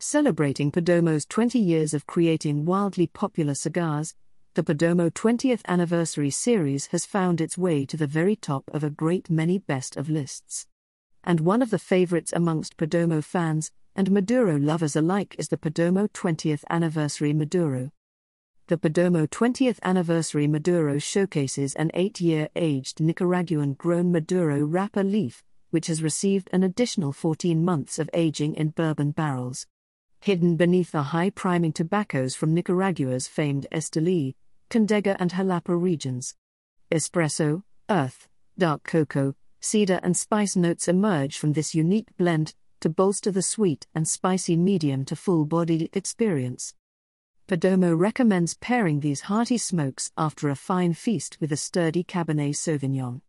Celebrating Perdomo's 20 years of creating wildly popular cigars, the Perdomo 20th Anniversary Series has found its way to the very top of a great many best of lists. And one of the favorites amongst Perdomo fans and Maduro lovers alike is the Perdomo 20th Anniversary Maduro. The Perdomo 20th Anniversary Maduro showcases an eight year aged Nicaraguan grown Maduro wrapper leaf, which has received an additional 14 months of aging in bourbon barrels hidden beneath the high priming tobaccos from Nicaragua's famed Esteli, Condega, and Jalapa regions. Espresso, earth, dark cocoa, cedar, and spice notes emerge from this unique blend to bolster the sweet and spicy medium to full bodied experience. Perdomo recommends pairing these hearty smokes after a fine feast with a sturdy Cabernet Sauvignon.